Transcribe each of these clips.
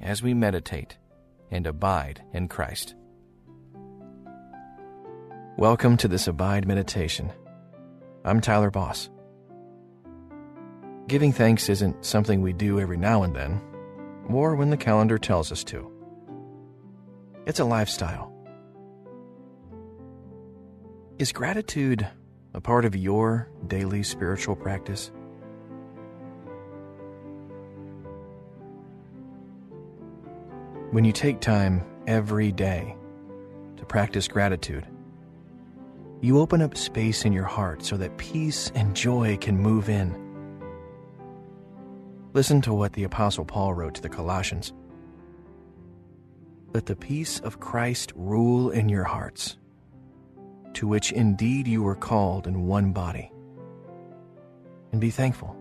as we meditate and abide in Christ. Welcome to this Abide Meditation. I'm Tyler Boss. Giving thanks isn't something we do every now and then, or when the calendar tells us to. It's a lifestyle. Is gratitude a part of your daily spiritual practice? When you take time every day to practice gratitude, you open up space in your heart so that peace and joy can move in. Listen to what the Apostle Paul wrote to the Colossians. Let the peace of Christ rule in your hearts, to which indeed you were called in one body. And be thankful.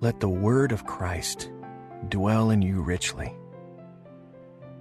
Let the word of Christ dwell in you richly,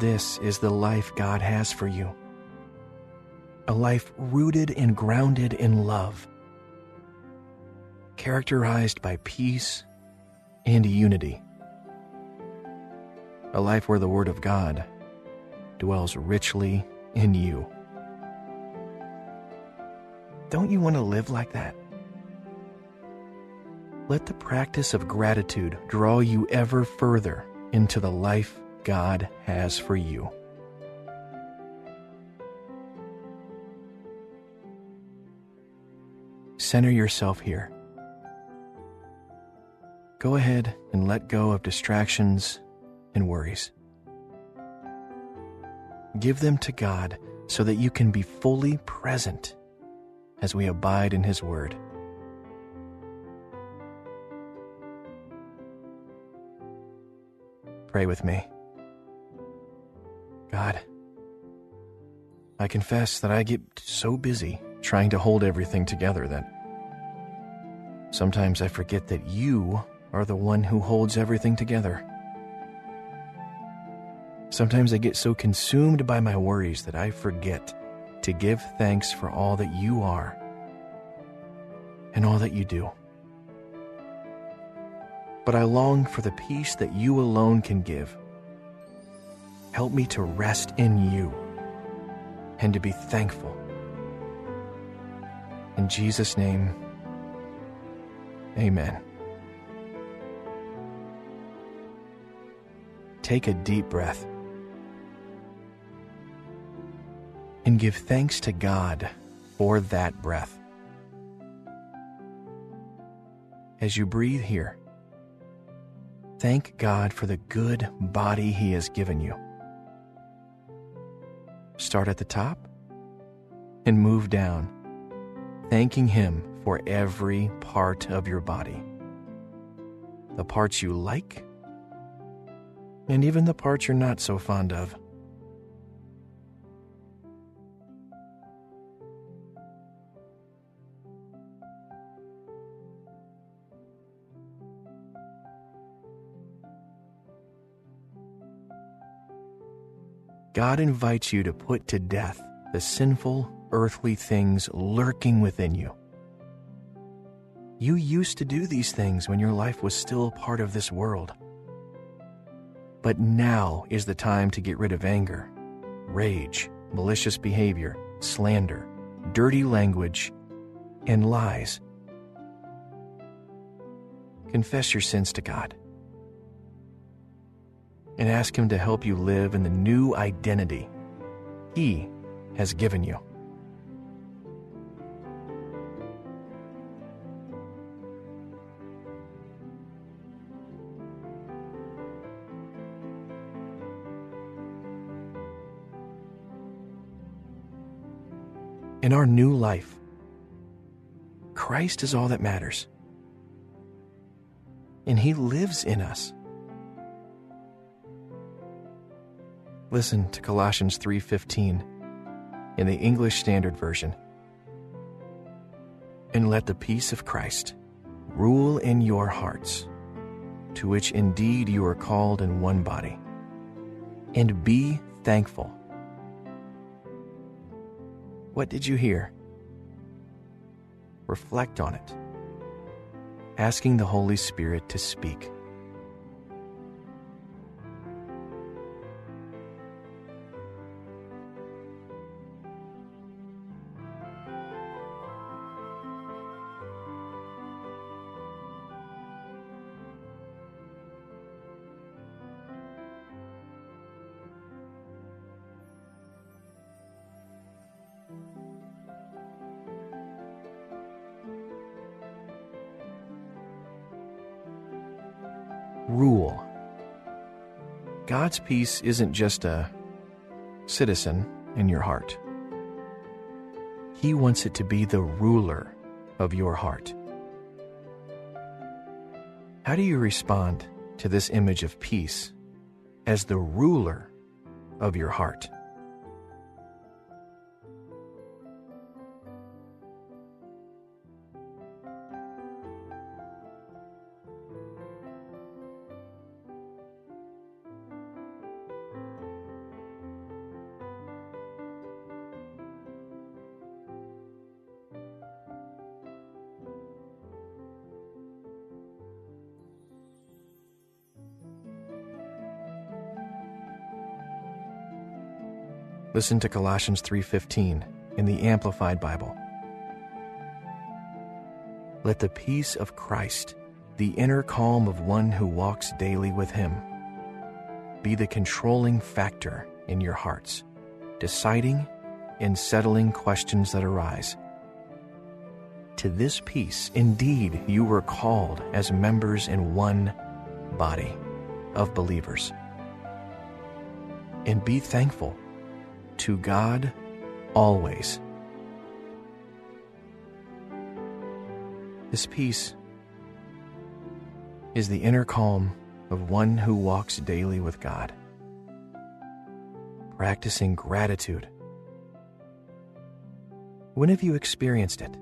This is the life God has for you. A life rooted and grounded in love characterized by peace and unity. A life where the Word of God dwells richly in you. Don't you want to live like that? Let the practice of gratitude draw you ever further into the life God has for you. Center yourself here Go ahead and let go of distractions and worries. Give them to God so that you can be fully present as we abide in His Word. Pray with me. God, I confess that I get so busy trying to hold everything together that sometimes I forget that you are the one who holds everything together. Sometimes I get so consumed by my worries that I forget to give thanks for all that you are and all that you do. But I long for the peace that you alone can give. Help me to rest in you and to be thankful. In Jesus' name, amen. take a deep breath and give thanks to God for that breath. As you breathe here, thank God for the good body He has given you. Start at the top and move down, thanking Him for every part of your body. The parts you like and even the parts you're not so fond of. God invites you to put to death the sinful, earthly things lurking within you. You used to do these things when your life was still part of this world. But now is the time to get rid of anger, rage, malicious behavior, slander, dirty language, and lies. Confess your sins to God. And ask Him to help you live in the new identity He has given you. In our new life, Christ is all that matters. And He lives in us. Listen to Colossians 3:15 in the English Standard Version. And let the peace of Christ rule in your hearts, to which indeed you are called in one body. And be thankful. What did you hear? Reflect on it, asking the Holy Spirit to speak. Rule. God's peace isn't just a citizen in your heart, He wants it to be the ruler of your heart. How do you respond to this image of peace as the ruler of your heart? Listen to Colossians 3:15 in the Amplified Bible. Let the peace of Christ, the inner calm of one who walks daily with him, be the controlling factor in your hearts, deciding and settling questions that arise. To this peace, indeed, you were called as members in one body of believers. And be thankful to God always. This peace is the inner calm of one who walks daily with God, practicing gratitude. When have you experienced it?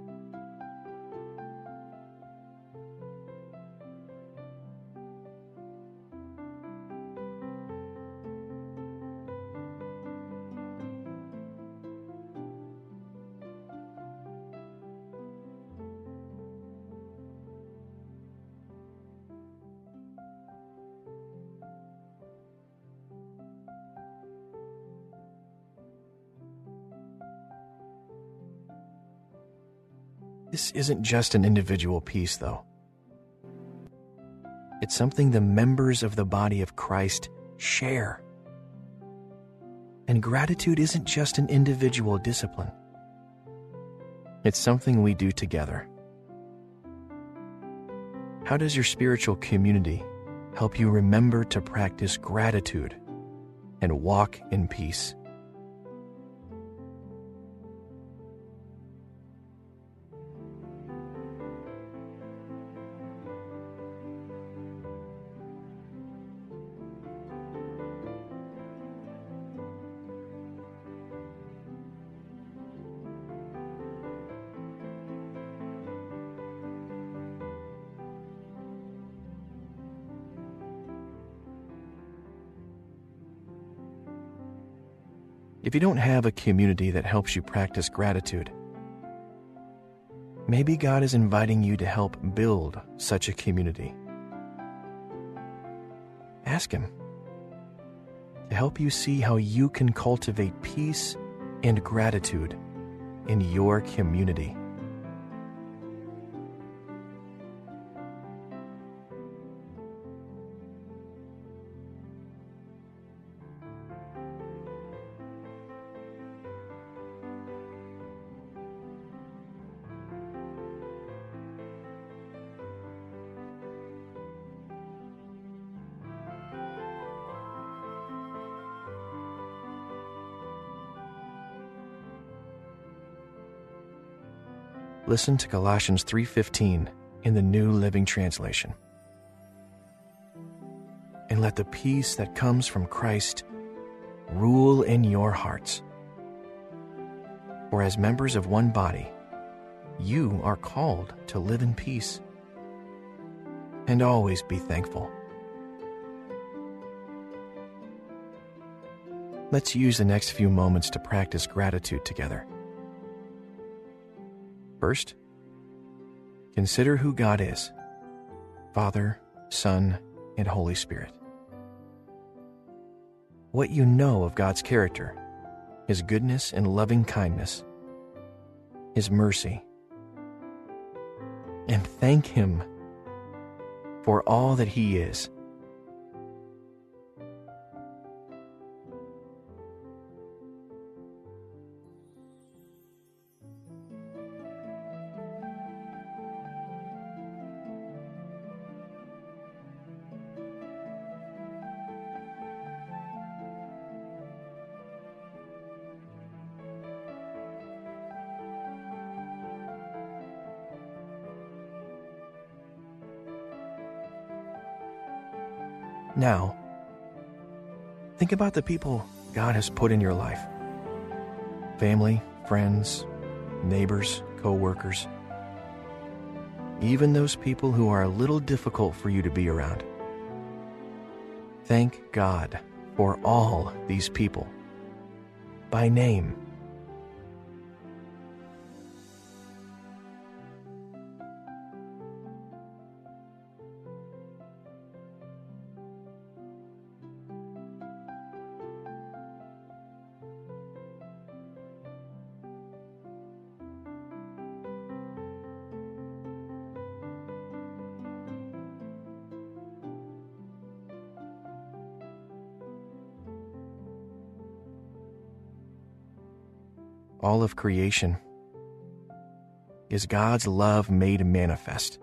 This isn't just an individual peace, though. It's something the members of the body of Christ share. And gratitude isn't just an individual discipline, it's something we do together. How does your spiritual community help you remember to practice gratitude and walk in peace? If you don't have a community that helps you practice gratitude. Maybe God is inviting you to help build such a community. Ask Him to help you see how you can cultivate peace and gratitude in your community. Listen to Colossians 3:15 in the New Living Translation. And let the peace that comes from Christ rule in your hearts. For as members of one body, you are called to live in peace and always be thankful. Let's use the next few moments to practice gratitude together. First, consider who God is Father, Son, and Holy Spirit. What you know of God's character, His goodness and loving kindness, His mercy, and thank Him for all that He is. Now, think about the people God has put in your life family, friends, neighbors, co workers, even those people who are a little difficult for you to be around. Thank God for all these people by name. All of creation is God's love made manifest.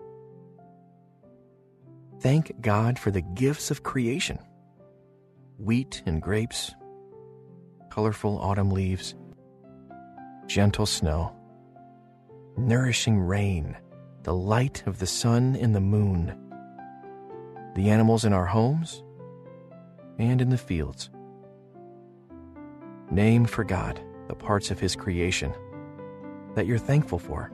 Thank God for the gifts of creation wheat and grapes, colorful autumn leaves, gentle snow, nourishing rain, the light of the sun and the moon, the animals in our homes and in the fields. Name for God the parts of His creation that you're thankful for.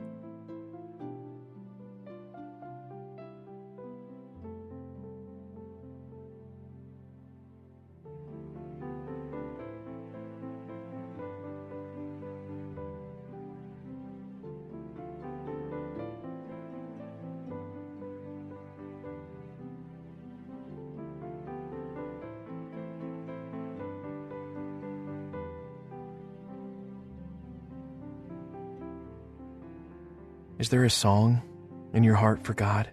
Is there a song in your heart for God?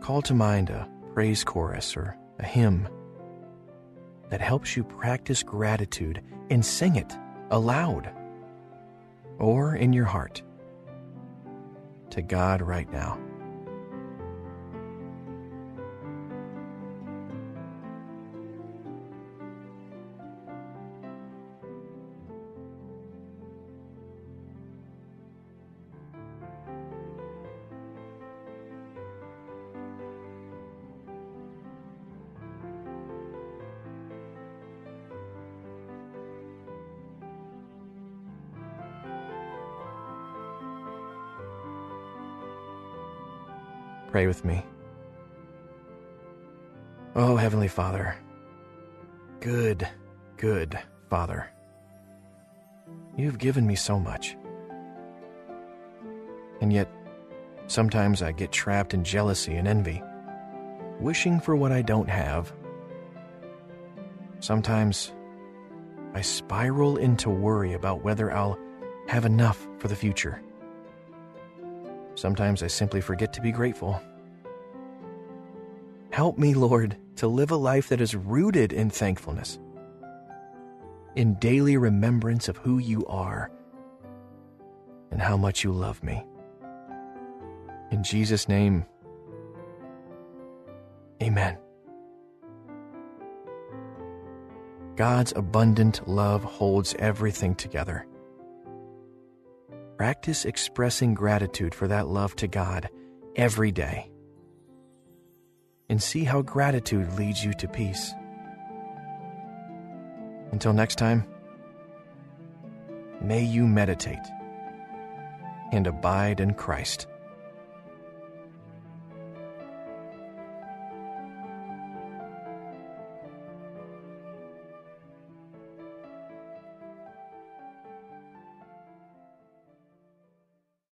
Call to mind a praise chorus or a hymn that helps you practice gratitude and sing it aloud or in your heart to God right now. Pray with me. Oh, Heavenly Father, good, good Father, you've given me so much. And yet, sometimes I get trapped in jealousy and envy, wishing for what I don't have. Sometimes I spiral into worry about whether I'll have enough for the future. Sometimes I simply forget to be grateful. Help me, Lord, to live a life that is rooted in thankfulness, in daily remembrance of who you are and how much you love me. In Jesus' name, amen. God's abundant love holds everything together practice expressing gratitude for that love to God every day. And see how gratitude leads you to peace. Until next time, may you meditate and abide in Christ.